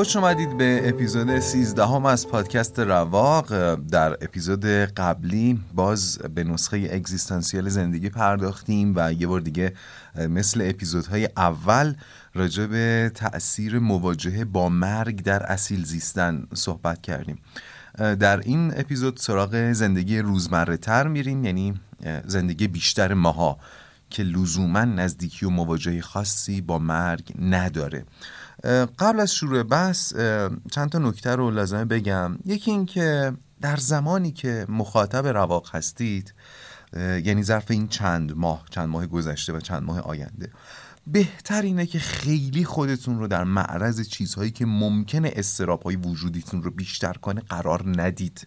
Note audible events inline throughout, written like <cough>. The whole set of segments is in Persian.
خوش اومدید به اپیزود 13 هم از پادکست رواق. در اپیزود قبلی باز به نسخه اگزیستانسیال زندگی پرداختیم و یه بار دیگه مثل اپیزودهای اول راجع به تأثیر مواجهه با مرگ در اصیل زیستن صحبت کردیم. در این اپیزود سراغ زندگی روزمره تر میریم یعنی زندگی بیشتر ماها که لزوما نزدیکی و مواجهه خاصی با مرگ نداره. قبل از شروع بحث چند تا نکته رو لازمه بگم. یکی این که در زمانی که مخاطب رواق هستید یعنی ظرف این چند ماه چند ماه گذشته و چند ماه آینده بهتر اینه که خیلی خودتون رو در معرض چیزهایی که ممکنه استراب های وجودیتون رو بیشتر کنه قرار ندید.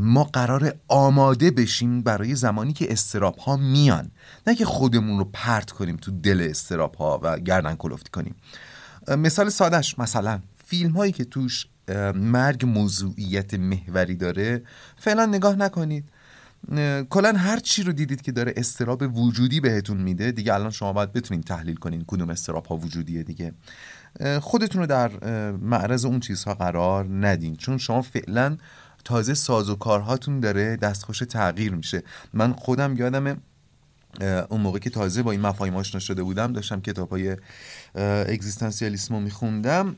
ما قرار آماده بشیم برای زمانی که استراب ها میان. نه که خودمون رو پرت کنیم تو دل استراب ها و گردن کلفتی کنیم. مثال سادش مثلا فیلم هایی که توش مرگ موضوعیت محوری داره فعلا نگاه نکنید. کلا هر چی رو دیدید که داره استراب وجودی بهتون میده دیگه الان شما باید بتونید تحلیل کنین کدوم استراب ها وجودیه دیگه. خودتون رو در معرض اون چیزها قرار ندین چون شما فعلا تازه ساز و کارهاتون داره دستخوش تغییر میشه. من خودم یادم اون موقع که تازه با این مفاهیم آشنا شده بودم داشتم کتاب های اگزیستانسیالیسم رو میخوندم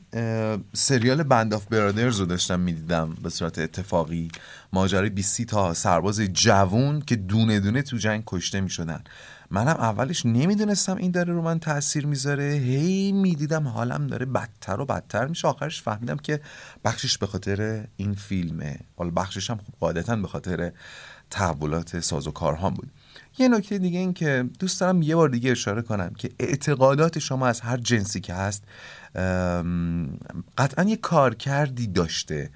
سریال بند آف برادرز رو داشتم می‌دیدم به صورت اتفاقی. ماجرای 20 تا سرباز جوون که دونه دونه تو جنگ کشته می‌شدن. منم اولش نمی‌دونستم این داره رو من تاثیر می‌ذاره. هی می‌دیدم حالم داره بدتر و بدتر میشه. آخرش فهمیدم که بخشش به خاطر این فیلمه. حالا بخشش هم خب قاعدتا به خاطر تحولات ساز و کارهام بود. یه نکته دیگه این که دوست دارم یه بار دیگه اشاره کنم که اعتقادات شما از هر جنسی که هست قطعا یه کارکردی داشته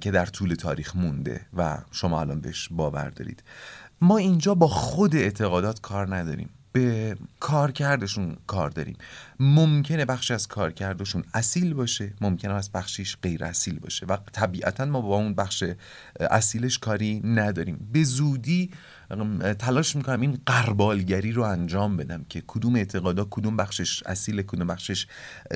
که در طول تاریخ مونده و شما الان بهش باور دارید. ما اینجا با خود اعتقادات کار نداریم. به کارکردشون کار داریم. ممکنه بخشی از کارکردشون اصیل باشه ممکنه از بخشیش غیر اصیل باشه و طبیعتا ما با اون بخش اصیلش کاری نداریم. به زودی تلاش می‌کنم این قربالگری رو انجام بدم که کدوم اعتقادا کدوم بخشش اصیله کدوم بخشش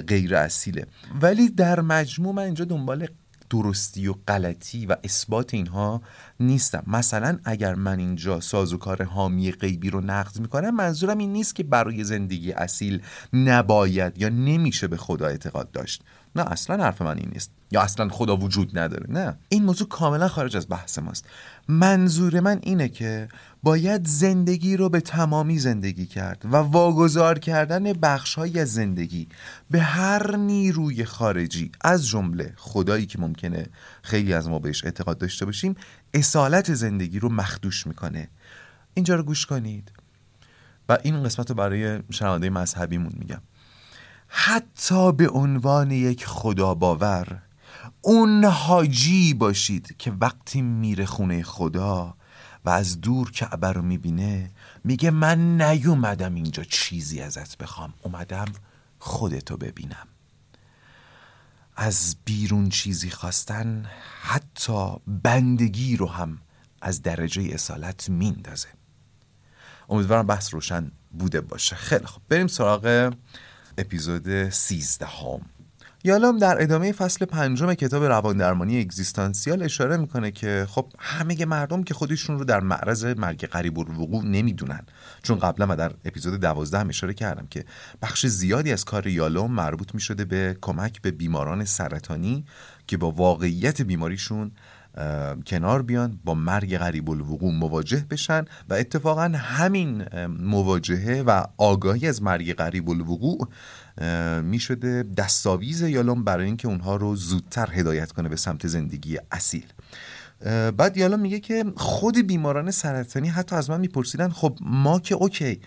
غیر اصیله. ولی در مجموع من اینجا دنبال درستی و غلطی و اثبات اینها نیستم. مثلا اگر من اینجا سازوکار حامی غیبی رو نقد می‌کنم منظورم این نیست که برای زندگی اصیل نباید یا نمیشه به خدا اعتقاد داشت. نه اصلا حرف من این نیست. یا اصلا خدا وجود نداره نه. این موضوع کاملا خارج از بحث ماست. منظور من اینه که باید زندگی رو به تمامی زندگی کرد و واگذار کردن بخشهایی از زندگی به هر نیروی خارجی. از جمله خدایی که ممکنه خیلی از ما بهش اعتقاد داشته باشیم اصالت زندگی رو مخدوش می‌کنه. اینجا رو گوش کنید. و این قسمت رو برای شنونده مذهبیمون میگم. حتی به عنوان یک خدا باور اون حاجی باشید که وقتی میره خونه خدا و از دور کعبه رو می‌بینه میگه من نیومدم اینجا چیزی ازت بخوام اومدم خودتو ببینم. از بیرون چیزی خواستن حتی بندگی رو هم از درجه اصالت میندازه. امیدوارم بحث روشن بوده باشه. خیلی خب بریم سراغ اپیزود 13 هم یالام در ادامه فصل پنجم کتاب روان درمانی اگزیستانسیال اشاره می‌کنه که خب همه مردم که خودشون رو در معرض مرگ قریب الوقوع نمی‌دونن. چون قبلا من در اپیزود دوازده هم اشاره کردم که بخش زیادی از کار یالوم مربوط می‌شده به کمک به بیماران سرطانی که با واقعیت بیماریشون کنار بیان با مرگ غریب الوقوع مواجه بشن و اتفاقا همین مواجهه و آگاهی از مرگ غریب الوقوع می شده دستاویز یالوم برای اینکه اونها رو زودتر هدایت کنه به سمت زندگی اصیل. بعد یالا میگه که خود بیماران سرطانی حتی از من میپرسیدن خب ما که اوکی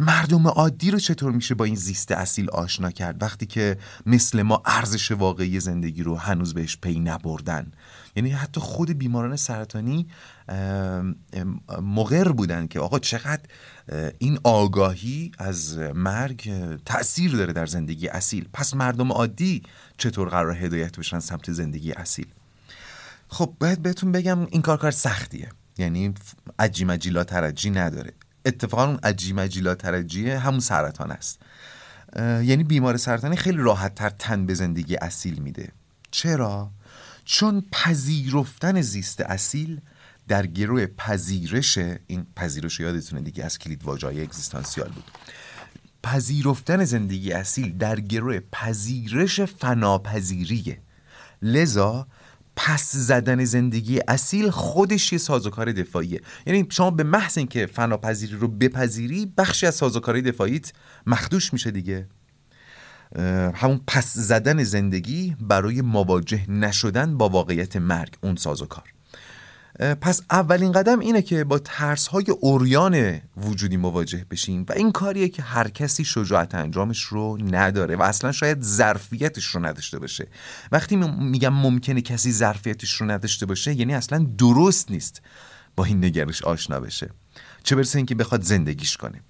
مردم عادی رو چطور میشه با این زیست اصیل آشنا کرد وقتی که مثل ما ارزش واقعی زندگی رو هنوز بهش پی نبردن؟ یعنی حتی خود بیماران سرطانی مغر بودن که آقا چقدر این آگاهی از مرگ تاثیر داره در زندگی اصیل. پس مردم عادی چطور قرار هدایت بشن سمت زندگی اصیل؟ خب باید بهتون بگم این کار کار سختیه. یعنی عجی مجیلا ترجی نداره. اتفاقا اون عجی مجیلا ترجیه همون سرطان است. یعنی بیمار سرطانی خیلی راحت تر تن به زندگی اصیل میده. چرا؟ چون پذیرفتن زیست اصیل در گروه پذیرش این پذیرش یادتونه دیگه از کلید واژه‌های اگزیستانسیال بود. پذیرفتن زندگی اصیل در گروه پذیرش فناپذیریه لذا پس زدن زندگی اصیل خودش یه سازوکار دفاعیه. یعنی شما به محض اینکه فناپذیری رو بپذیری بخشی از سازوکارهای دفاعیت مخدوش میشه دیگه. همون پس زدن زندگی برای مواجه نشدن با واقعیت مرگ اون سازوکار پس اولین قدم اینه که با ترس های اوریان وجودی مواجه بشیم و این کاریه که هر کسی شجاعت انجامش رو نداره و اصلا شاید ظرفیتش رو نداشته باشه. وقتی میگم ممکنه کسی ظرفیتش رو نداشته باشه یعنی اصلا درست نیست با این نگرش آشنا بشه. چه برسه اینکه بخواد زندگیش کنه.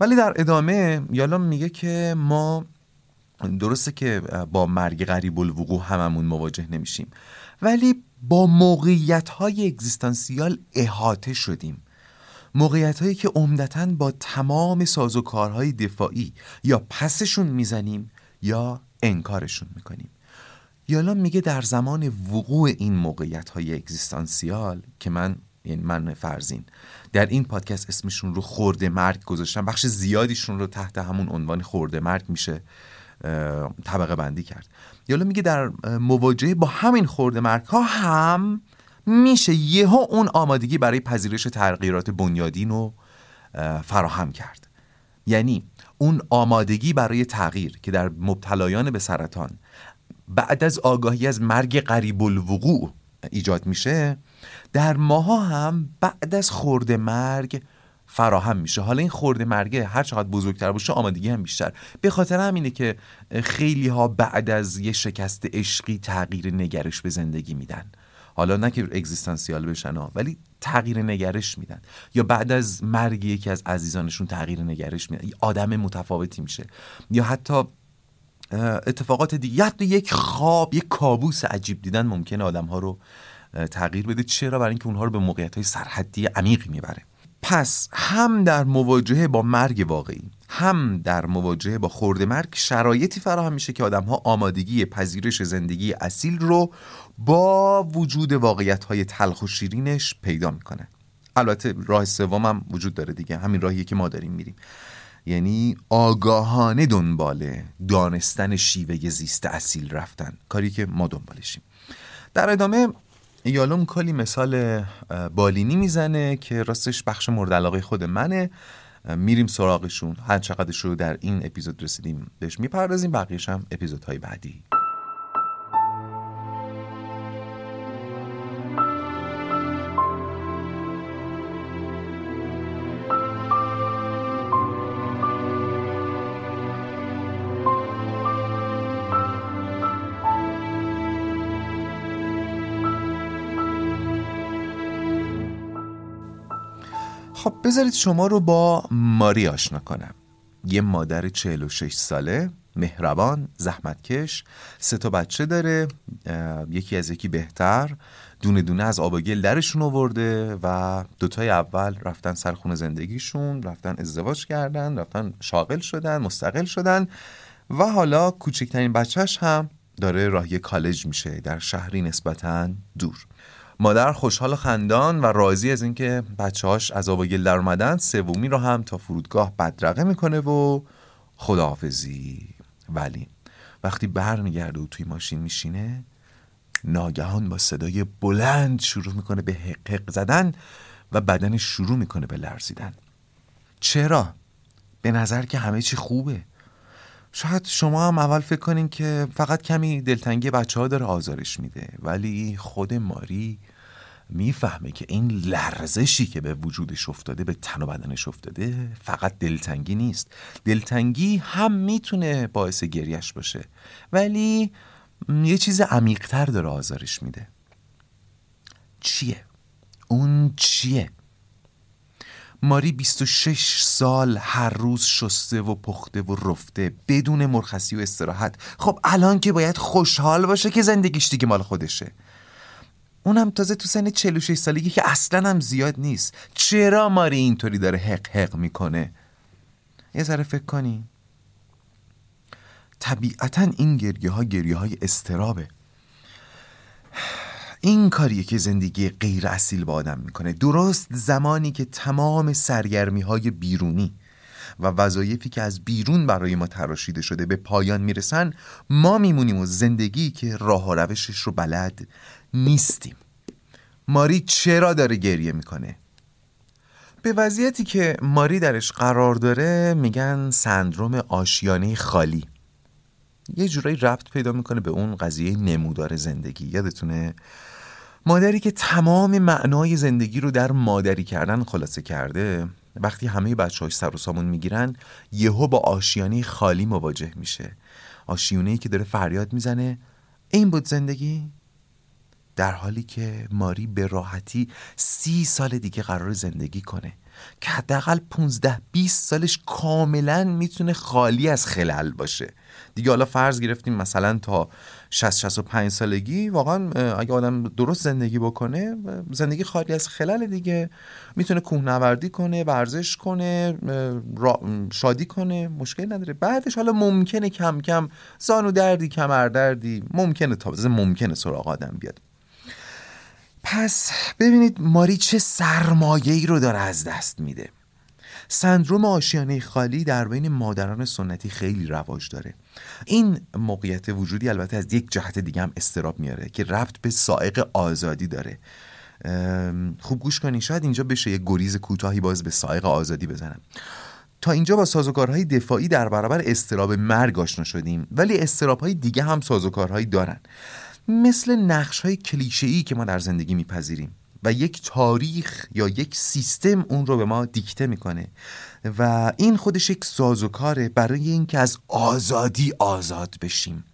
ولی در ادامه یالا میگه که ما درسته که با مرگ غریب الوقوع هممون مواجه نمیشیم. ولی با موقعیت های اگزیستانسیال احاطه شدیم. موقعیت هایی که عمدتا با تمام سازوکارهای دفاعی یا پسشون می‌زنیم یا انکارشون می‌کنیم. یالا میگه در زمان وقوع این موقعیت های اگزیستانسیال که من یعنی من فرزین در این پادکست اسمشون رو خورده مرگ گذاشتم بخش زیادیشون رو تحت همون عنوان خورده مرگ میشه. طبقه بندی کرد. یالا میگه در مواجهه با همین خورده مرگ ها هم میشه یهو اون آمادگی برای پذیرش تغییرات بنیادین رو فراهم کرد. یعنی اون آمادگی برای تغییر که در مبتلایان به سرطان بعد از آگاهی از مرگ قریب الوقوع ایجاد میشه در ماها هم بعد از خورده مرگ فراهم میشه. حالا این خورده مرگه هر چقدر بزرگتر باشه آمادگی هم بیشتر. به خاطر همینه که خیلی ها بعد از یه شکست عشقی تغییر نگرش به زندگی میدن. حالا نه که اگزیستانسیال بشن ها ولی تغییر نگرش میدن. یا بعد از مرگ یکی از عزیزانشون تغییر نگرش میدن. آدم متفاوتی میشه. یا حتی اتفاقات دیگه حتی یک خواب یک کابوس عجیب دیدن ممکنه آدم ها رو تغییر بده. چرا؟ برای اینکه اونها رو به موقعیت های سرحدی عمیقی می‌بره. پس هم در مواجهه با مرگ واقعی هم در مواجهه با خورده مرگ شرایطی فراهم میشه که آدم ها آمادگی پذیرش زندگی اصیل رو با وجود واقعیت های تلخ و شیرینش پیدا می‌کنن البته راه سوم هم وجود داره دیگه همین راهیه که ما داریم میریم. یعنی آگاهانه دنبال دانستن شیوه زیست اصیل رفتن کاری که ما دنبالشیم. در ادامه یالوم کلی مثال بالینی می‌زنه که راستش بخش مورد علاقه خود منه. میریم سراغشون. هر چقدرش رو در این اپیزود رسیدیم بهش می‌پردازیم. بقیهش هم اپیزودهای بعدی. خب بذارید شما رو با ماری آشنا کنم. یه مادر 46 ساله مهربان زحمتکش سه تا بچه داره یکی از یکی بهتر دونه دونه از آب گل درشون آورده و دوتای اول رفتن سر خونه زندگیشون رفتن ازدواج کردن رفتن شاغل شدن مستقل شدن و حالا کوچکترین بچهش هم داره راهی کالج میشه در شهری نسبتا دور. مادر خوشحال و خندان و راضی از اینکه بچه‌هاش از آب گل در اومدن سومی رو هم تا فرودگاه بدرقه می‌کنه و خداحافظی. ولی وقتی برمیگرده و توی ماشین میشینه ناگهان با صدای بلند شروع می‌کنه به حق زدن و بدنش شروع می‌کنه به لرزیدن. چرا؟ به نظر که همه چی خوبه. شاید شما هم اول فکر کنین که فقط کمی دلتنگی بچه ها داره آزارش میده ولی خود ماری می‌فهمه که این لرزشی که به وجودش افتاده به تن و بدنش افتاده فقط دلتنگی نیست دلتنگی هم می‌تونه باعث گریش باشه ولی یه چیز عمیقتر داره آزارش میده چیه؟ اون چیه؟ ماری 26 سال هر روز شسته و پخته و رفته بدون مرخصی و استراحت. خب الان که باید خوشحال باشه که زندگیش دیگه مال خودشه. اونم تازه تو سن 46 سالگی که اصلا هم زیاد نیست. چرا ماری اینطوری داره حق حق می‌کنه؟ یه ذره فکر کنی. طبیعتا این گریه ها گریه های استرابه. این کاریه که زندگی غیر اصیل با آدم می‌کنه. درست زمانی که تمام سرگرمی های بیرونی و وظایفی که از بیرون برای ما تراشیده شده به پایان می‌رسن ما میمونیم و زندگی که راه و روشش رو بلد نیستیم. ماری چرا داره گریه می‌کنه؟ به وضعیتی که ماری درش قرار داره میگن سندروم آشیانه خالی. یه جورایی ربط پیدا می‌کنه به اون قضیه نمودار زندگی. یادتونه؟ مادری که تمام معنای زندگی رو در مادری کردن خلاصه کرده وقتی همه بچه سر و سامون می‌گیرن یهو با آشیانه خالی مواجه میشه. آشیونه که داره فریاد می‌زنه این بود زندگی؟ در حالی که ماری به راحتی سی سال دیگه قرار زندگی کنه. که حداقل 15 20 سالش کاملا می‌تونه خالی از خلل باشه. دیگه حالا فرض گرفتیم مثلا تا 60 65 سالگی واقعا اگه آدم درست زندگی بکنه زندگی خالی از خلل دیگه. می‌تونه کوهنوردی کنه ورزش کنه شادی کنه مشکلی نداره. بعدش حالا ممکنه کم کم زانو دردی کمر دردی ممکنه تا ممکنه سراغ آدم بیاد. پس ببینید ماری چه سرمایه‌ای رو داره از دست میده. سندروم آشیانه خالی در بین مادران سنتی خیلی رواج داره. این موقعیت وجودی البته از یک جهت دیگه هم استراب میاره که ربط به سائق آزادی داره. خوب گوش کنین شاید اینجا بشه یه گریز کوتاهی باز به سائق آزادی بزنم. تا اینجا با سازوکارهای دفاعی در برابر استراب مرگ آشنا شدیم ولی استرابهای دیگه هم سازوکارهایی دارن. مثل نقش های کلیشه که ما در زندگی میپذیریم. و یک تاریخ یا یک سیستم اون رو به ما دیکته می‌کنه. و این خودش یک سازوکاره برای اینکه از آزادی آزاد بشیم.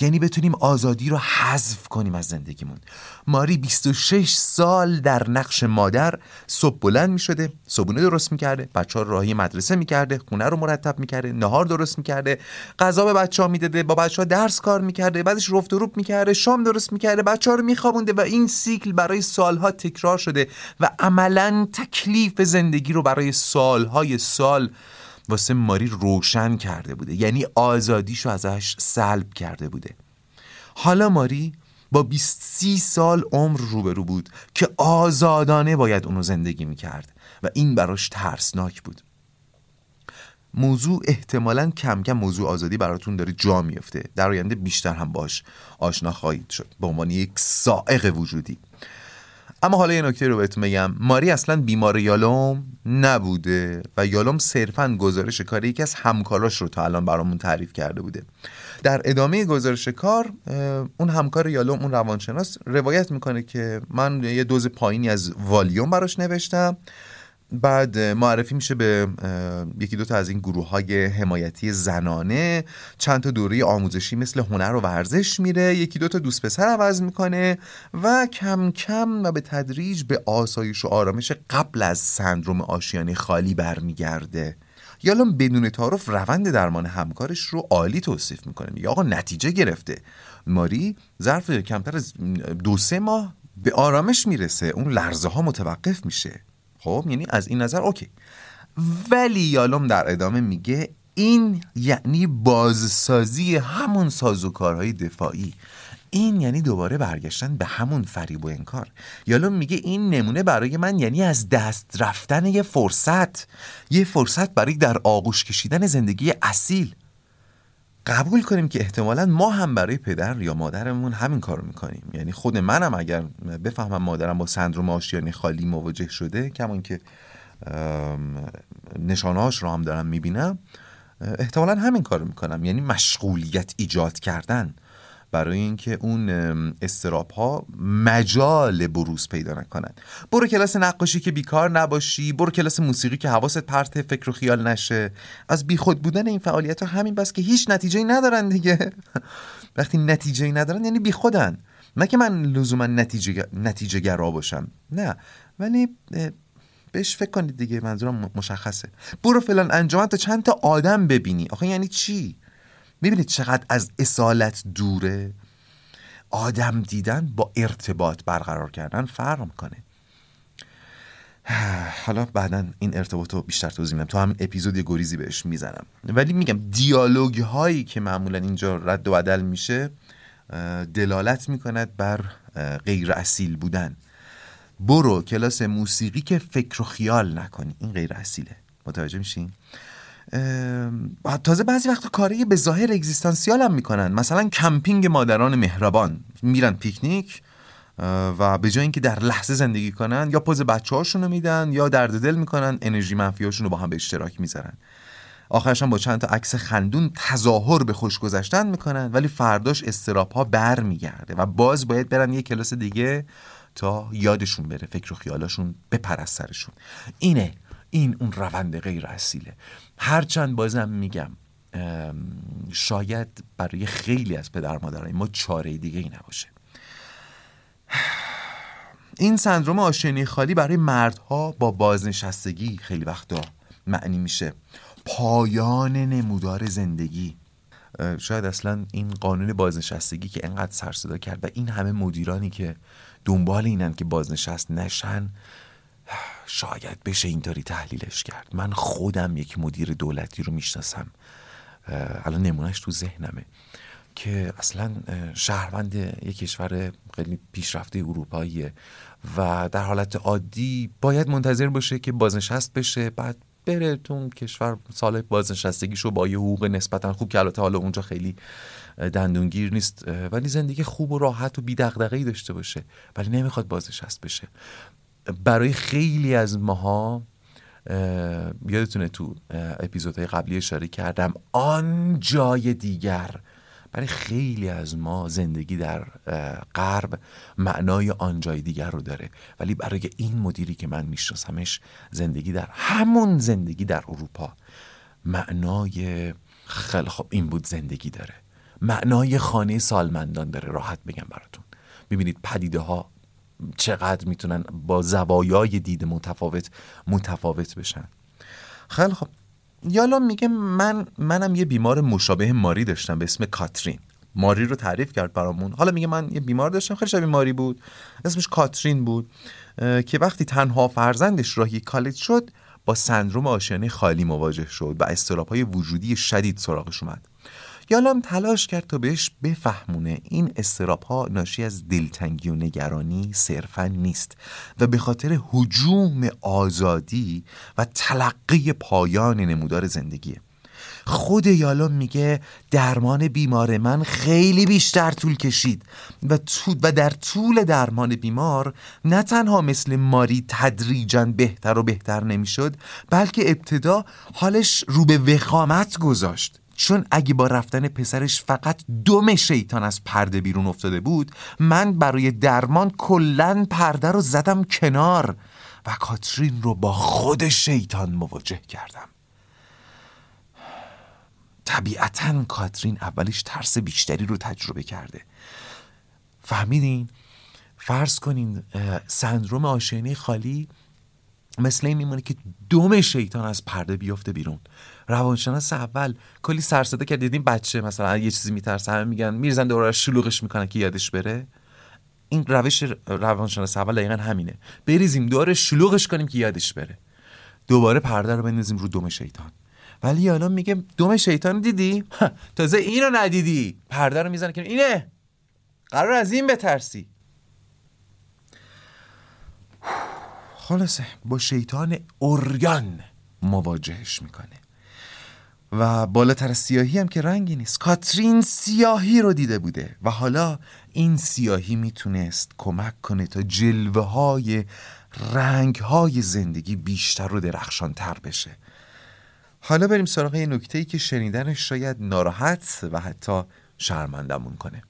یعنی بتونیم آزادی رو حذف کنیم از زندگیمون. ماری 26 سال در نقش مادر صبح بلند می شده صبونه درست می‌کرده بچه ها راهی مدرسه می‌کرده خونه رو مرتب می‌کرده نهار درست می‌کرده غذا به بچه ها می‌داده با بچه ها درس کار می‌کرده بعدش رفت و روب می‌کرده شام درست می‌کرده بچه ها رو میخوابونده و این سیکل برای سالها تکرار شده و عملا تکلیف زندگی رو برای سالهای سال واسه ماری روشن کرده بوده. یعنی آزادیشو ازش سلب کرده بوده. حالا ماری با 20 سی سال عمر روبرو بود که آزادانه باید اونو زندگی می‌کرد و این براش ترسناک بود. موضوع احتمالا کم کم موضوع آزادی براتون داره جا میفته در آینده بیشتر هم باش آشنا خواهید شد. به عنوان یک سائق وجودی. اما حالا یه نکته رو بهتون بگم. ماری اصلا بیمار یالوم نبوده و یالوم صرفا گزارش کار یکی از همکاراش رو تا الان برامون تعریف کرده بوده. در ادامه گزارش کار اون همکار یالوم اون روانشناس روایت می‌کنه که من یه دوز پایینی از والیوم براش نوشتم. بعد معرفی میشه به یکی دو تا از این گروه های حمایتی زنانه. چند تا دوره آموزشی مثل هنر و ورزش میره. یکی دو تا دوست پسر عوض می‌کنه و کم کم و به تدریج به آسایش و آرامش قبل از سندروم آشیانه خالی برمیگرده. یالام بدون تعارف روند درمان همکارش رو عالی توصیف می‌کنه. میگه آقا نتیجه گرفته. ماری ظرف کمتر از دو سه ماه به آرامش می‌رسه. اون لرزه ها متوقف میشه. خب یعنی از این نظر اوکی. ولی یالوم در ادامه میگه این یعنی بازسازی همون سازوکارهای دفاعی. این یعنی دوباره برگشتن به همون فریب و انکار. یالوم میگه این نمونه برای من یعنی از دست رفتن یه فرصت. یه فرصت برای در آغوش کشیدن زندگی اصیل. قبول کنیم که احتمالا ما هم برای پدر یا مادرمون همین کار می‌کنیم. یعنی خود منم اگر بفهمم مادرم با سندروم آشیانه خالی مواجه شده کمان که نشانهاش رو هم دارم می‌بینم احتمالا همین کار می‌کنم. یعنی مشغولیت ایجاد کردن. برای اینکه اون استراب ها مجال بروز پیدا نکنن. برو کلاس نقاشی که بیکار نباشی برو کلاس موسیقی که حواست پرت فکر و خیال نشه. از بیخود بودن این فعالیت ها همین بس که هیچ نتیجه ندارن دیگه. <laughs> وقتی نتیجه ندارن یعنی بیخودن. نه که من لزوما نتیجه, نتیجه گرا باشم. نه. ولی بهش فکر کنید دیگه منظورم مشخصه. برو فلان انجام تا چند تا آدم ببینی. آخه یعنی چی؟ می‌بینید چقدر از اصالت دوره آدم دیدن با ارتباط برقرار کردن فرق می‌کنه. <sighs> حالا بعدا این ارتباط رو بیشتر توضیح میدم. تو همین اپیزود گریزی بهش می‌زنم. ولی میگم دیالوگ هایی که معمولا اینجا رد و بدل میشه دلالت می‌کند بر غیر اصیل بودن. برو کلاس موسیقی که فکر و خیال نکنی. این غیر اصیله. متوجه میشین تازه بعضی وقتا کاری به ظاهر اگزیستانسیال هم می‌کنن. مثلا کمپینگ مادران مهربان. میرن پیکنیک و به جای اینکه در لحظه زندگی کنن یا پز بچه هاشون میدن یا درد دل می‌کنن انرژی منفی رو با هم به اشتراک می‌ذارن. آخرش هم با چند تا عکس خندون تظاهر به خوش گذشتن می‌کنن ولی فرداش استرس ها بر میگرده و باز باید برن یه کلاس دیگه تا یادشون بره فکر و خیالاشون بپره از سرشون. اینه این اون روند غیر اصیله. هرچند بازم میگم شاید برای خیلی از پدر مادرای ما چاره دیگه ای نباشه. این سندروم آشنی خالی برای مردها با بازنشستگی خیلی وقتا معنی میشه. پایان نمودار زندگی. شاید اصلا این قانون بازنشستگی که انقدر سر کرد و این همه مدیرانی که دنبال اینن که بازنشست نشن شاید بشه اینطوری تحلیلش کرد. من خودم یک مدیر دولتی رو می‌شناسم. الان نمونهش تو ذهنمه که اصلا شهروند یک کشور خیلی پیشرفته اروپاییه و در حالت عادی باید منتظر باشه که بازنشست بشه بعد بره تو کشور سال بازنشستگیشو با یه حقوق نسبتا خوب که البته حالا اونجا خیلی دندونگیر نیست ولی زندگی خوب و راحت و بی داشته باشه ولی نمی‌خواد بازنشست بشه. برای خیلی از ماها یادتونه تو اپیزودهای قبلی اشاره کردم آن جای دیگر. برای خیلی از ما زندگی در غرب معنای آن جای دیگر رو داره. ولی برای این مدیری که من میشناسمش زندگی در همون زندگی در اروپا معنای خیلی خوب این بود زندگی داره. معنای خانه سالمندان داره. راحت بگم براتون. می‌بینید پدیده ها چقدر می‌تونن با زوایای دید متفاوت متفاوت بشن. خیلی خب. یالا میگه من منم یه بیمار مشابه ماری داشتم به اسم کاترین. ماری رو تعریف کرد برامون. حالا میگه من یه بیمار داشتم خیلی شبیه ماری بود. اسمش کاترین بود که وقتی تنها فرزندش راهی کالج شد با سندروم آشیانه خالی مواجه شد و استراب های وجودی شدید سراغش اومد. یالام تلاش کرد تا بهش بفهمونه. این استراب ها ناشی از دلتنگی و نگرانی صرفا نیست و به خاطر حجوم آزادی و تلقی پایان نمودار زندگیه. خود یالام میگه درمان بیمار من خیلی بیشتر طول کشید و, و در طول درمان بیمار نه تنها مثل ماری تدریجا بهتر و بهتر نمی‌شد بلکه ابتدا حالش رو به وخامت گذاشت. چون اگه با رفتن پسرش فقط دم شیطان از پرده بیرون افتاده بود من برای درمان کلا پرده رو زدم کنار و کاترین رو با خود شیطان مواجه کردم. طبیعتا کاترین اولش ترس بیشتری رو تجربه کرده. فهمیدین؟ فرض کنین سندروم آشینی خالی مثل این میمونه که دوم شیطان از پرده بیفته بیرون. روانشناس اول. کلی سرسده کرد. دیدیم بچه مثلا یه چیزی میترسه. همه میگن میرزن دوباره شلوغش می‌کنن که یادش بره. این روش روانشناس اول دقیقا همینه. بریزیم دوباره شلوغش کنیم که یادش بره. دوباره پرده رو بندازیم رو دوم شیطان. ولی الان میگه دوم شیطان دیدی؟ تازه اینو ندیدی. پرده رو می‌زنه که اینه! قرار از این بترسی. خلاصه با شیطان اوریان مواجهش می‌کنه. و بالاتر سیاهی هم که رنگی نیست. کاترین سیاهی رو دیده بوده و حالا این سیاهی می‌تونست کمک کنه تا جلوه های رنگ های زندگی بیشتر و درخشانتر بشه. حالا بریم سراغ یه نکته ای که شنیدنش شاید ناراحت و حتی شرمندمون کنه.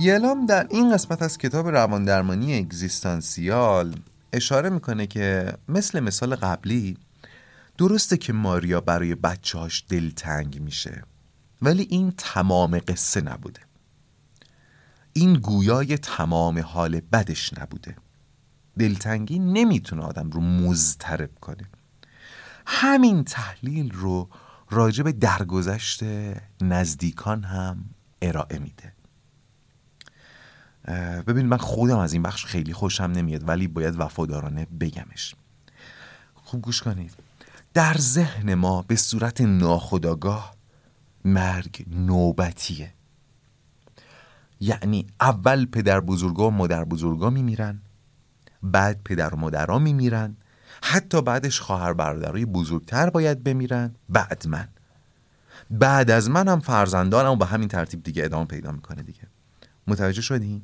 یلام در این قسمت از کتاب رواندرمانی اگزیستانسیال اشاره می‌کنه که مثل مثال قبلی درسته که ماریا برای بچهاش دلتنگ میشه ولی این تمام قصه نبوده. این گویای تمام حال بدش نبوده. دلتنگی نمی‌تونه آدم رو مزترب کنه. همین تحلیل رو راجع به درگذشت نزدیکان هم ارائه میده. ببین من خودم از این بخش خیلی خوشم نمیاد ولی باید وفادارانه بگمش. خوب گوش کنید. در ذهن ما به صورت ناخداگاه مرگ نوبتیه. یعنی اول پدر بزرگا و مادر بزرگا میمیرن بعد پدر و مادرها میمیرن حتی بعدش خواهر برادرای بزرگتر باید بمیرن. بعد من. بعد از من هم فرزندانم و به همین ترتیب دیگه ادامه پیدا می‌کنه دیگه. متوجه شدین؟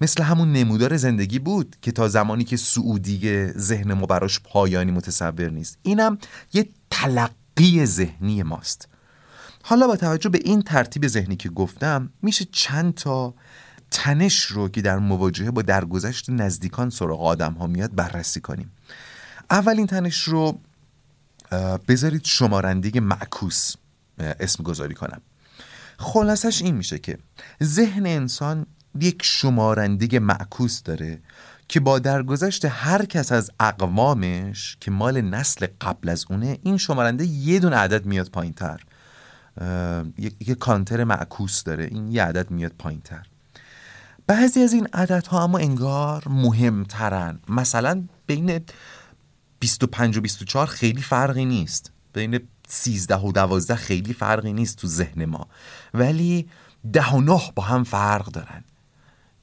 مثل همون نمودار زندگی بود که تا زمانی که سعودی ذهن ما براش پایانی متصور نیست. اینم یه تلقی ذهنی ماست. حالا با توجه به این ترتیب ذهنی که گفتم میشه چند تا تنش رو که در مواجهه با درگذشت نزدیکان سراغ آدم ها میاد بررسی کنیم. اولین تنش رو بذارید شمارندگی معکوس اسم گذاری کنم. خلاصش این میشه که ذهن انسان یک شمارندگی معکوس داره که با درگذشت هر کس از اقوامش که مال نسل قبل از اونه این شمارنده یه دون عدد میاد پایین تر یک کانتر معکوس داره این یه عدد میاد پایین تر بعضی از این عددها اما انگار مهمترن. مثلا بین 25 و 24 خیلی فرقی نیست. بین 13 و 12 خیلی فرقی نیست تو ذهن ما. ولی ده و نه با هم فرق دارن.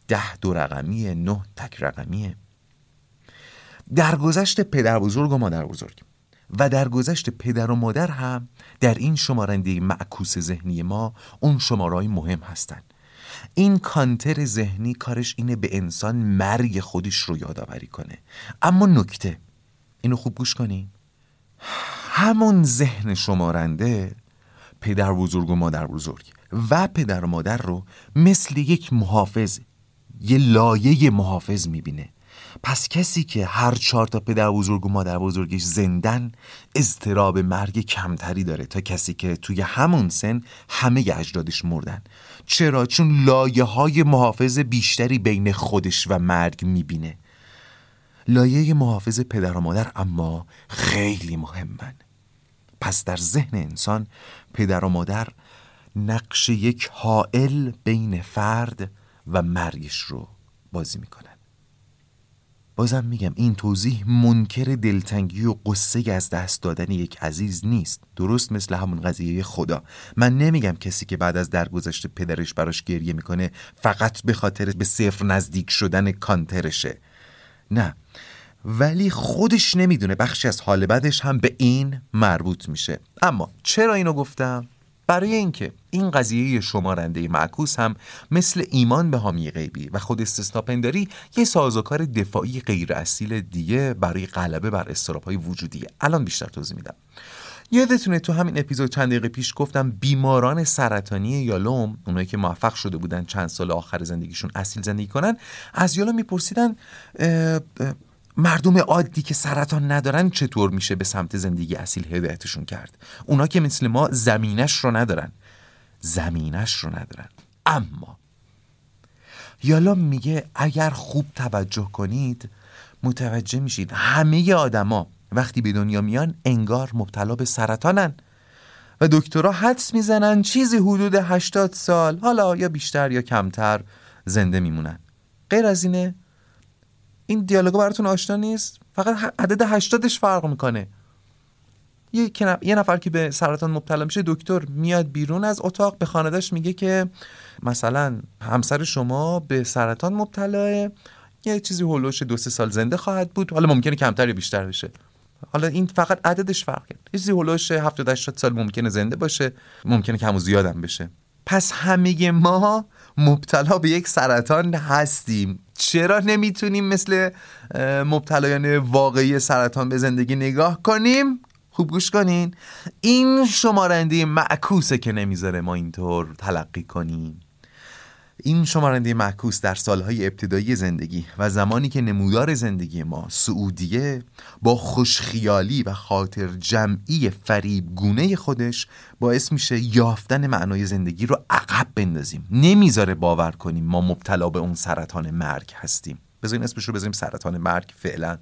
ده دو رقمیه نه تک رقمیه در گذشت پدر بزرگ و مادر بزرگ. و در گذشت پدر و مادر هم در این شمارنده معکوس ذهنی ما اون شمارای مهم هستند این کانتر ذهنی کارش اینه به انسان مرگ خودش رو یادآوری کنه. اما نکته اینو خوب گوش کنین. همون ذهن شمارنده پدر بزرگ و مادر بزرگ و پدر و مادر رو مثل یک محافظ یه لایه محافظ می‌بینه. پس کسی که هر چهار تا پدر بزرگ و مادر بزرگش زندن اضطراب مرگ کمتری داره تا کسی که توی همون سن همه اجدادش مردن. چرا؟ چون لایه های محافظ بیشتری بین خودش و مرگ می‌بینه. لایه محافظ پدر و مادر اما خیلی مهمن. پس در ذهن انسان پدر و مادر نقش یک حائل بین فرد و مرگش رو بازی می‌کنن. بازم میگم این توضیح منکر دلتنگی و قصه از دست دادن یک عزیز نیست. درست مثل همون قضیه خدا. من نمیگم کسی که بعد از درگذشت پدرش براش گریه می‌کنه فقط به خاطر به صفر نزدیک شدن کانترشه. نه. ولی خودش نمی‌دونه. بخشی از حال بدش هم به این مربوط میشه. اما چرا اینو گفتم؟ برای اینکه این قضیه شمارنده معکوس هم مثل ایمان به حامی غیبی و خود استثناپنداری یه سازوکار دفاعی غیر اصیل دیگه برای غلبه بر های وجودیه الان بیشتر توضیح میدم. یادتونه تو همین اپیزود چند دقیقه پیش گفتم بیماران سرطانی یالوم اونایی که موفق شده بودن چند سال آخر زندگیشون اصیل زندگی کنن از یالوم میپرسیدن مردم عادی که سرطان ندارن چطور میشه به سمت زندگی اصیل هدایتشون کرد؟ اونا که مثل ما زمینش رو ندارن. زمینش رو ندارن. اما یالا میگه اگر خوب توجه کنید متوجه میشید همه آدما وقتی به دنیا میان انگار مبتلا به سرطانن و دکترها حدس می‌زنن چیزی حدود 80 سال حالا یا بیشتر یا کمتر زنده میمونن. غیر از اینه این دیالوگا براتون آشنا نیست؟ فقط عدد هشتادش فرق می‌کنه. یه نفر که به سرطان مبتلا میشه دکتر میاد بیرون از اتاق به خاندش میگه که مثلا همسر شما به سرطان مبتلاه یه چیزی هولوش دو سه سال زنده خواهد بود. حالا ممکنه کمتر یا بیشتر بشه. حالا این فقط عددش فرق کرد یه چیزی هولوش 70 80 سال ممکنه زنده باشه ممکنه کم و زیادم بشه. پس همه ما مبتلا به یک سرطان هستیم. چرا نمی‌تونیم مثل مبتلایان واقعی سرطان به زندگی نگاه کنیم؟ خوب گوش کنین. این شمارنده معکوسه که نمی‌ذاره ما اینطور تلقی کنیم. این شمارنده معکوس در سالهای ابتدایی زندگی و زمانی که نمودار زندگی ما سعودیه با خوشخیالی و خاطر جمعی فریب گونه خودش باعث میشه یافتن معنای زندگی رو عقب بندازیم. نمی‌ذاره باور کنیم ما مبتلا به اون سرطان مرگ هستیم. بذارین اسمش رو بذاریم سرطان مرگ فعلا.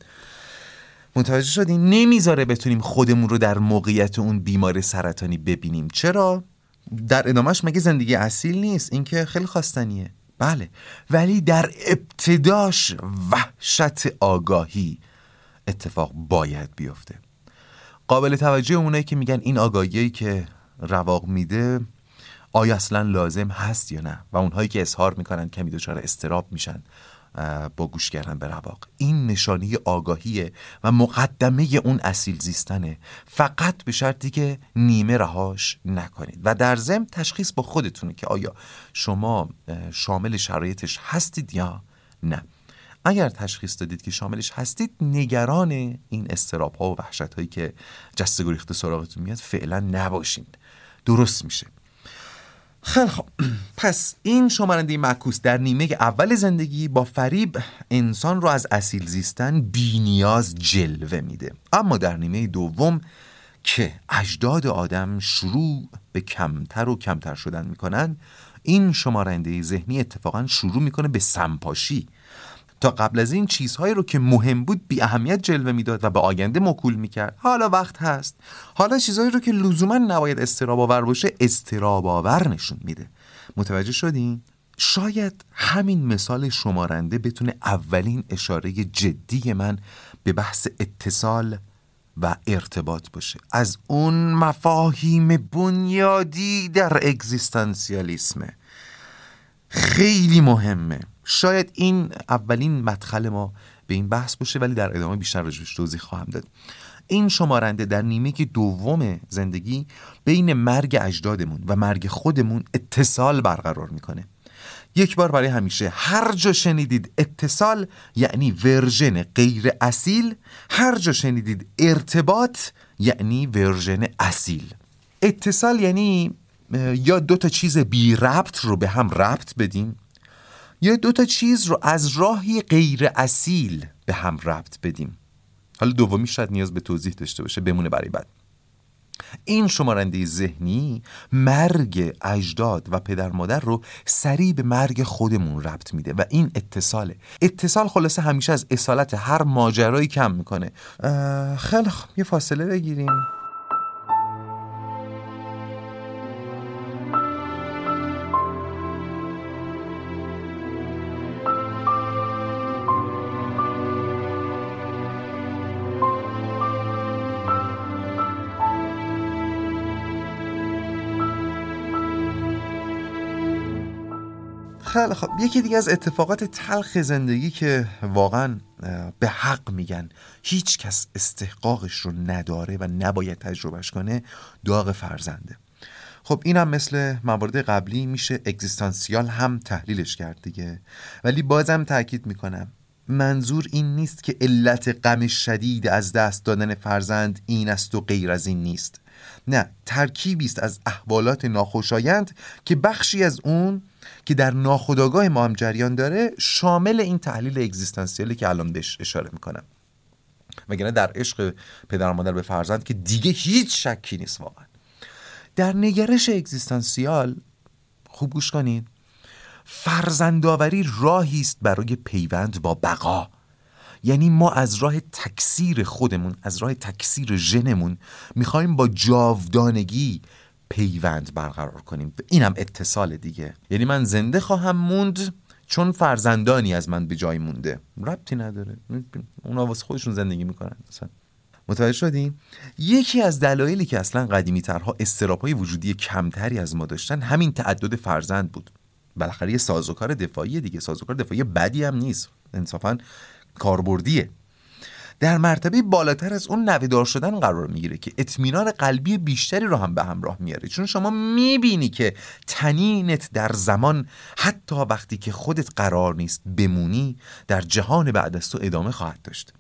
متوجه شدیم نمی‌ذاره بتونیم خودمون رو در موقعیت اون بیمار سرطانی ببینیم. چرا؟ در ادامهش مگه زندگی اصیل نیست؟ این که خیلی خواستنیه. بله. ولی در ابتداش وحشت آگاهی اتفاق باید بیفته. قابل توجه اونایی که میگن این آگاهی که رواق میده آیا اصلا لازم هست یا نه؟ و اونهایی که اظهار می‌کنن کمی دچار استراب میشن. با گوش کردن به رواق. این نشانی آگاهیه و مقدمه اون اصیل زیستنه. فقط به شرطی که نیمه رهاش نکنید. و در ضمن تشخیص با خودتونه که آیا شما شامل شرایطش هستید یا نه. اگر تشخیص دادید که شاملش هستید نگران این استراب ها و وحشت هایی که جسته گریخته سراغتون میاد فعلا نباشین درست میشه. خیلی خب پس این شمارنده معکوس در نیمه اول زندگی با فریب انسان رو از اصیل زیستن بینیاز جلوه میده. اما در نیمه دوم که اجداد آدم شروع به کمتر و کمتر شدن می‌کنن این شمارنده ذهنی اتفاقا شروع می‌کنه به سمپاشی. تا قبل از این چیزهایی رو که مهم بود بی اهمیت جلوه می‌داد و به آینده مکول می‌کرد. حالا وقت هست. حالا چیزهایی رو که لزوما نباید استراب آور باشه استراب آور نشون میده. متوجه شدین؟ شاید همین مثال شمارنده بتونه اولین اشاره جدی من به بحث اتصال و ارتباط باشه. از اون مفاهیم بنیادی در اگزیستانسیالیسمه خیلی مهمه. شاید این اولین مدخل ما به این بحث باشه ولی در ادامه بیشتر راجبش توضیح خواهم داد. این شمارنده در نیمه‌ی دوم زندگی بین مرگ اجدادمون و مرگ خودمون اتصال برقرار می‌کنه. یک بار برای همیشه هر جا شنیدید اتصال یعنی version غیر اصیل هر جا شنیدید ارتباط یعنی version اصیل. اتصال یعنی یا دو تا چیز بی ربط رو به هم ربط بدیم. یا دو تا چیز رو از راهی غیر اصیل به هم ربط بدیم. حالا دومی شاید نیاز به توضیح داشته باشه بمونه برای بعد. این شمارنده ذهنی مرگ اجداد و پدر مادر رو سریع به مرگ خودمون ربط میده و این اتصاله. اتصال خلاصه همیشه از اصالت هر ماجرایی کم می‌کنه. خیلی خب یه فاصله بگیریم. خیلی خب. یکی دیگه از اتفاقات تلخ زندگی که واقعا به حق میگن هیچ کس استحقاقش رو نداره و نباید تجربهش کنه داغ فرزنده. خب اینم مثل موارد قبلی میشه اگزیستانسیال هم تحلیلش کرد دیگه. ولی بازم تاکید می‌کنم منظور این نیست که علت غم شدید از دست دادن فرزند این است و غیر از این نیست. نه ترکیبی است از احوالات ناخوشایند که بخشی از اون که در ناخودآگاه ما هم جریان داره شامل این تحلیل اگزیستانسیالی که الان بهش اشاره می‌کنم. وگرنه در عشق پدر و مادر به فرزند که دیگه هیچ شکی نیست واقعا. در نگرش اگزیستانسیال خوب گوش کنید فرزندآوری راهی است برای پیوند با بقا. یعنی ما از راه تکثیر خودمون از راه تکثیر ژنمون می‌خوایم با جاودانگی پیوند برقرار کنیم. اینم اتصال دیگه. یعنی من زنده خواهم موند چون فرزندانی از من به جای مونده. ربطی نداره. اونا واسه خودشون زندگی می‌کنن. مثلا متوجه شدیم یکی از دلایلی که اصلا قدیمی ترها های وجودی کمتری از ما داشتن همین تعدد فرزند بود. بالاخره یه سازوکار دفاعی دیگه. سازوکار دفاعی بدی هم نیست. انصافا کاربردیه. در مرتبه بالاتر از اون نویدار شدن قرار می‌گیره که اطمینان قلبی بیشتری رو هم به همراه میاره چون شما می‌بینی که تنینت در زمان حتی وقتی که خودت قرار نیست بمونی در جهان بعد از تو ادامه خواهد داشت.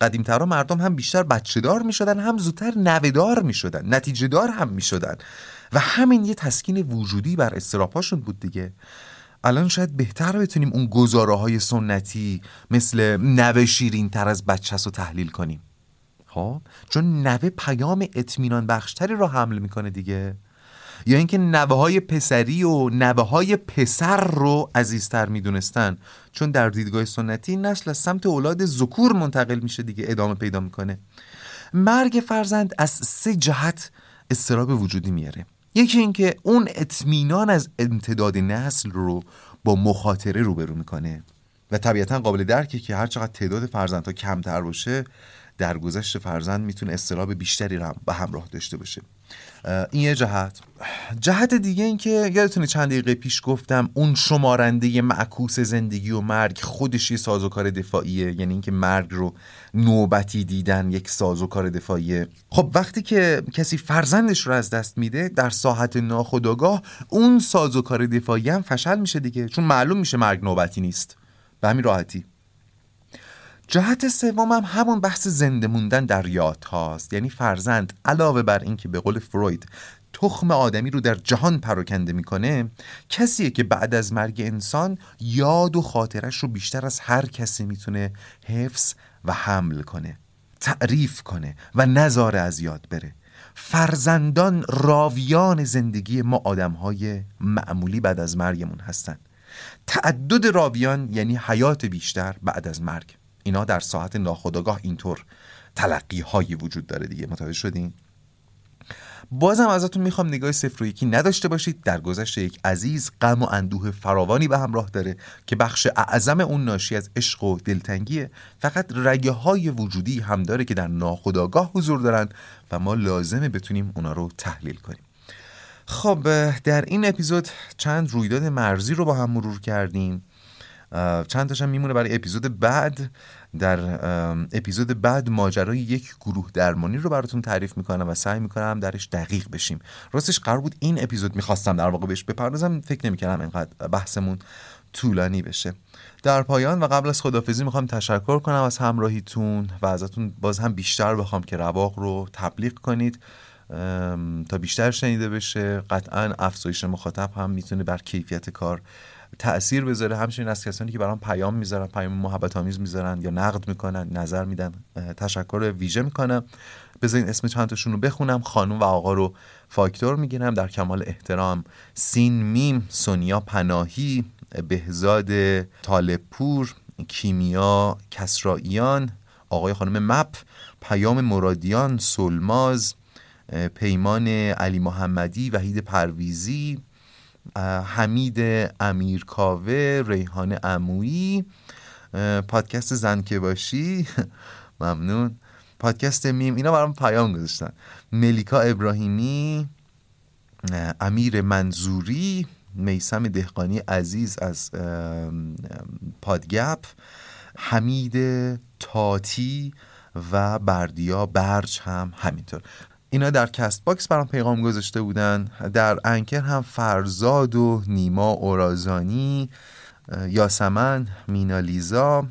قدیمترا مردم هم بیشتر بچه دار می شدن هم زودتر نویدار می شدن نتیجه دار هم می شدن و همین یه تسکین وجودی بر استراپاشون بود دیگه. الان شاید بهتر بتونیم اون گزاره های سنتی مثل نوه شیرین تر از بچه رو تحلیل کنیم. خب؟ چون نوه پیام اطمینان بخشتری رو حمل می‌کنه دیگه. یا اینکه نوه های پسری و نوه های پسر رو عزیزتر می‌دونستن. چون در دیدگاه سنتی نسل از سمت اولاد ذکور منتقل میشه دیگه ادامه پیدا می‌کنه. مرگ فرزند از سه جهت استراب وجودی میاره. یکی اینکه اون اطمینان از امتداد نسل رو با مخاطره روبرو می‌کنه. و طبیعتا قابل درکه که هر چقدر تعداد فرزندها کمتر باشه درگذشت فرزند می‌تونه استراب بیشتری رو به همراه داشته باشه. این یه جهت. جهت دیگه این که یادتونه چند دقیقه پیش گفتم اون شمارنده معکوس زندگی و مرگ خودش یه سازوکار دفاعیه. یعنی اینکه مرگ رو نوبتی دیدن یک سازوکار دفاعیه. خب وقتی که کسی فرزندش رو از دست میده در ساحت ناخودآگاه اون سازوکار دفاعی هم فشل میشه دیگه. چون معلوم میشه مرگ نوبتی نیست. به همین راحتی. جهت سوم هم همون بحث زنده موندن در یاد هاست یعنی فرزند علاوه بر اینکه به قول فروید تخم آدمی رو در جهان پراکنده می‌کنه کسیه که بعد از مرگ انسان یاد و خاطرش رو بیشتر از هر کسی می‌تونه حفظ و حمل کنه تعریف کنه و نظاره از یاد بره. فرزندان راویان زندگی ما آدم های معمولی بعد از مرگمون هستن. تعدد راویان یعنی حیات بیشتر بعد از مرگ. اینا در ساعت ناخودآگاه اینطور تلقی هایی وجود داره دیگه. متوجه شدین؟ بازم ازتون می‌خوام نگاه صفر و یکی نداشته باشید. در گذشته یک عزیز غم و اندوه فراوانی به همراه داره که بخش اعظم اون ناشی از عشق و دلتنگیه فقط رگه های وجودی هم داره که در ناخودآگاه حضور دارن و ما لازمه بتونیم اونا رو تحلیل کنیم. خب در این اپیزود چند رویداد مرزی رو با هم مرور کردیم. چند تاشم میمونه برای اپیزود بعد. در اپیزود بعد ماجرای یک گروه درمانی رو براتون تعریف می‌کنم و سعی می‌کنم درش دقیق بشیم. راستش قرار بود این اپیزود می‌خواستم در واقع بهش بپردازم. فکر نمی‌کردم اینقدر بحثمون طولانی بشه. در پایان و قبل از خدافزی می‌خوام تشکر کنم از همراهیتون و ازتون باز هم بیشتر بخوام که رواق رو تبلیغ کنید. تا بیشتر شنیده بشه قطعا افزایش مخاطب هم می‌تونه بر کیفیت کار تاثیر بذاره همچنین از کسانی که برام پیام می‌ذارن پیام محبت آمیز می‌ذارن یا نقد می‌کنن نظر میدن تشکر ویژه می‌کنم. بذارین اسم چند رو بخونم. خانم و آقا رو فاکتور می‌گیرم. در کمال احترام سین میم سونیا پناهی بهزاد طالبپور کیمیا کسرائیان آقای خانم مپ پیام مرادیان سلماز پیمان علی محمدی وحید پرویزی حمید امیرکاوه ریحان امویی پادکست زن که باشی. <laughs> ممنون. پادکست میم. اینا برام پیام گذاشتن. ملیکا ابراهیمی امیر منظوری میسم دهقانی عزیز از پادگپ حمید تاتی و بردیا برج هم همینطور. اینا در Castbox برام پیغام گذاشته بودن. در Anchor هم فرزاد و نیما اورازانی یاسمن مینالیزا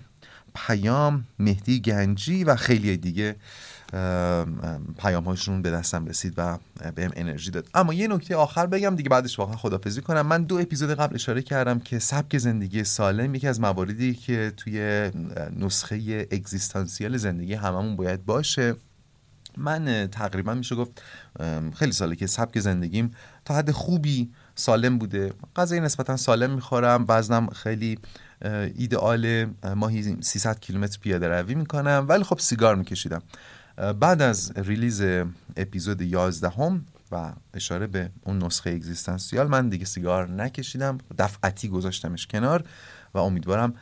پیام مهدی گنجی و خیلی دیگه پیام هاشون به دستم رسید و بهم انرژی داد. اما یه نکته آخر بگم دیگه بعدش واقعا خدافزی کنم. من دو اپیزود قبل اشاره کردم که سبک زندگی سالم یکی از مواردی که توی نسخه اگزیستانسیال زندگی هممون باید باشه. من تقریبا میشه گفت خیلی ساله که سبک زندگیم تا حد خوبی سالم بوده. غذای نسبتا سالم می‌خورم وزنم خیلی ایدئال ماهی 300 کیلومتر پیاده روی می‌کنم ولی خب سیگار میکشیدم. بعد از ریلیز اپیزود 11 هم و اشاره به اون نسخه اگزیستانسیال من دیگه سیگار نکشیدم. دفعتی گذاشتمش کنار و امیدوارم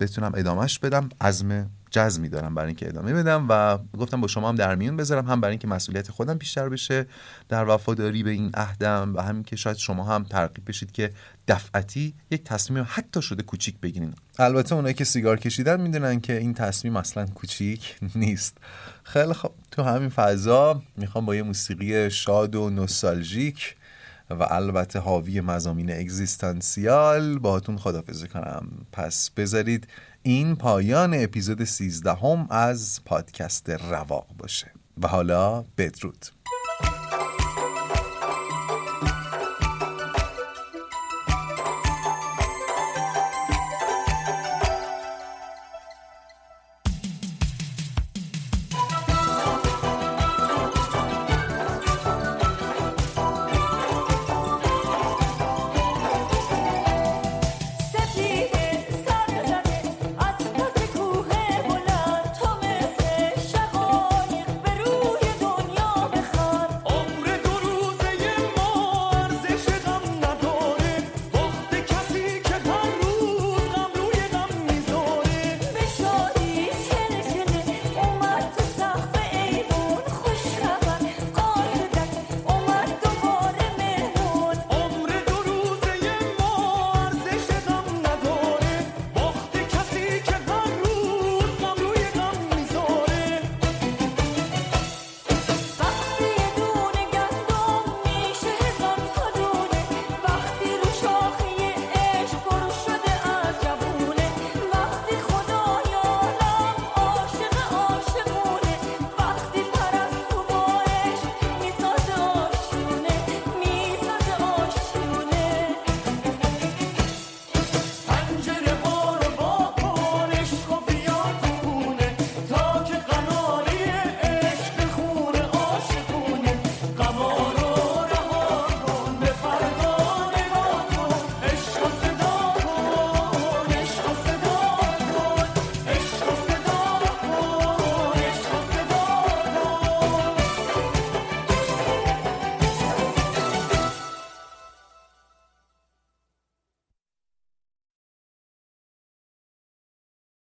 بتونم ادامهش بدم. عزم جزمی دارم برای اینکه ادامه بدم و گفتم با شما هم در میون بذارم هم برای اینکه مسئولیت خودم بیشتر بشه در وفاداری به این عهدم و همین که شاید شما هم ترغیب بشید که دفعتی یک تصمیم حتی شده کوچیک بگیرین. البته اونایی که سیگار کشیدن می‌دونن که این تصمیم اصلا کوچیک <laughs> نیست. خیلی خب تو همین فضا می‌خوام با یه موسیقی شاد و نوستالژیک و البته حاوی مزامین اگزیستانسیال باهاتون خدافزی کنم. پس بذارید این پایان اپیزود 13 هم از پادکست رواق باشه. و حالا بدرود.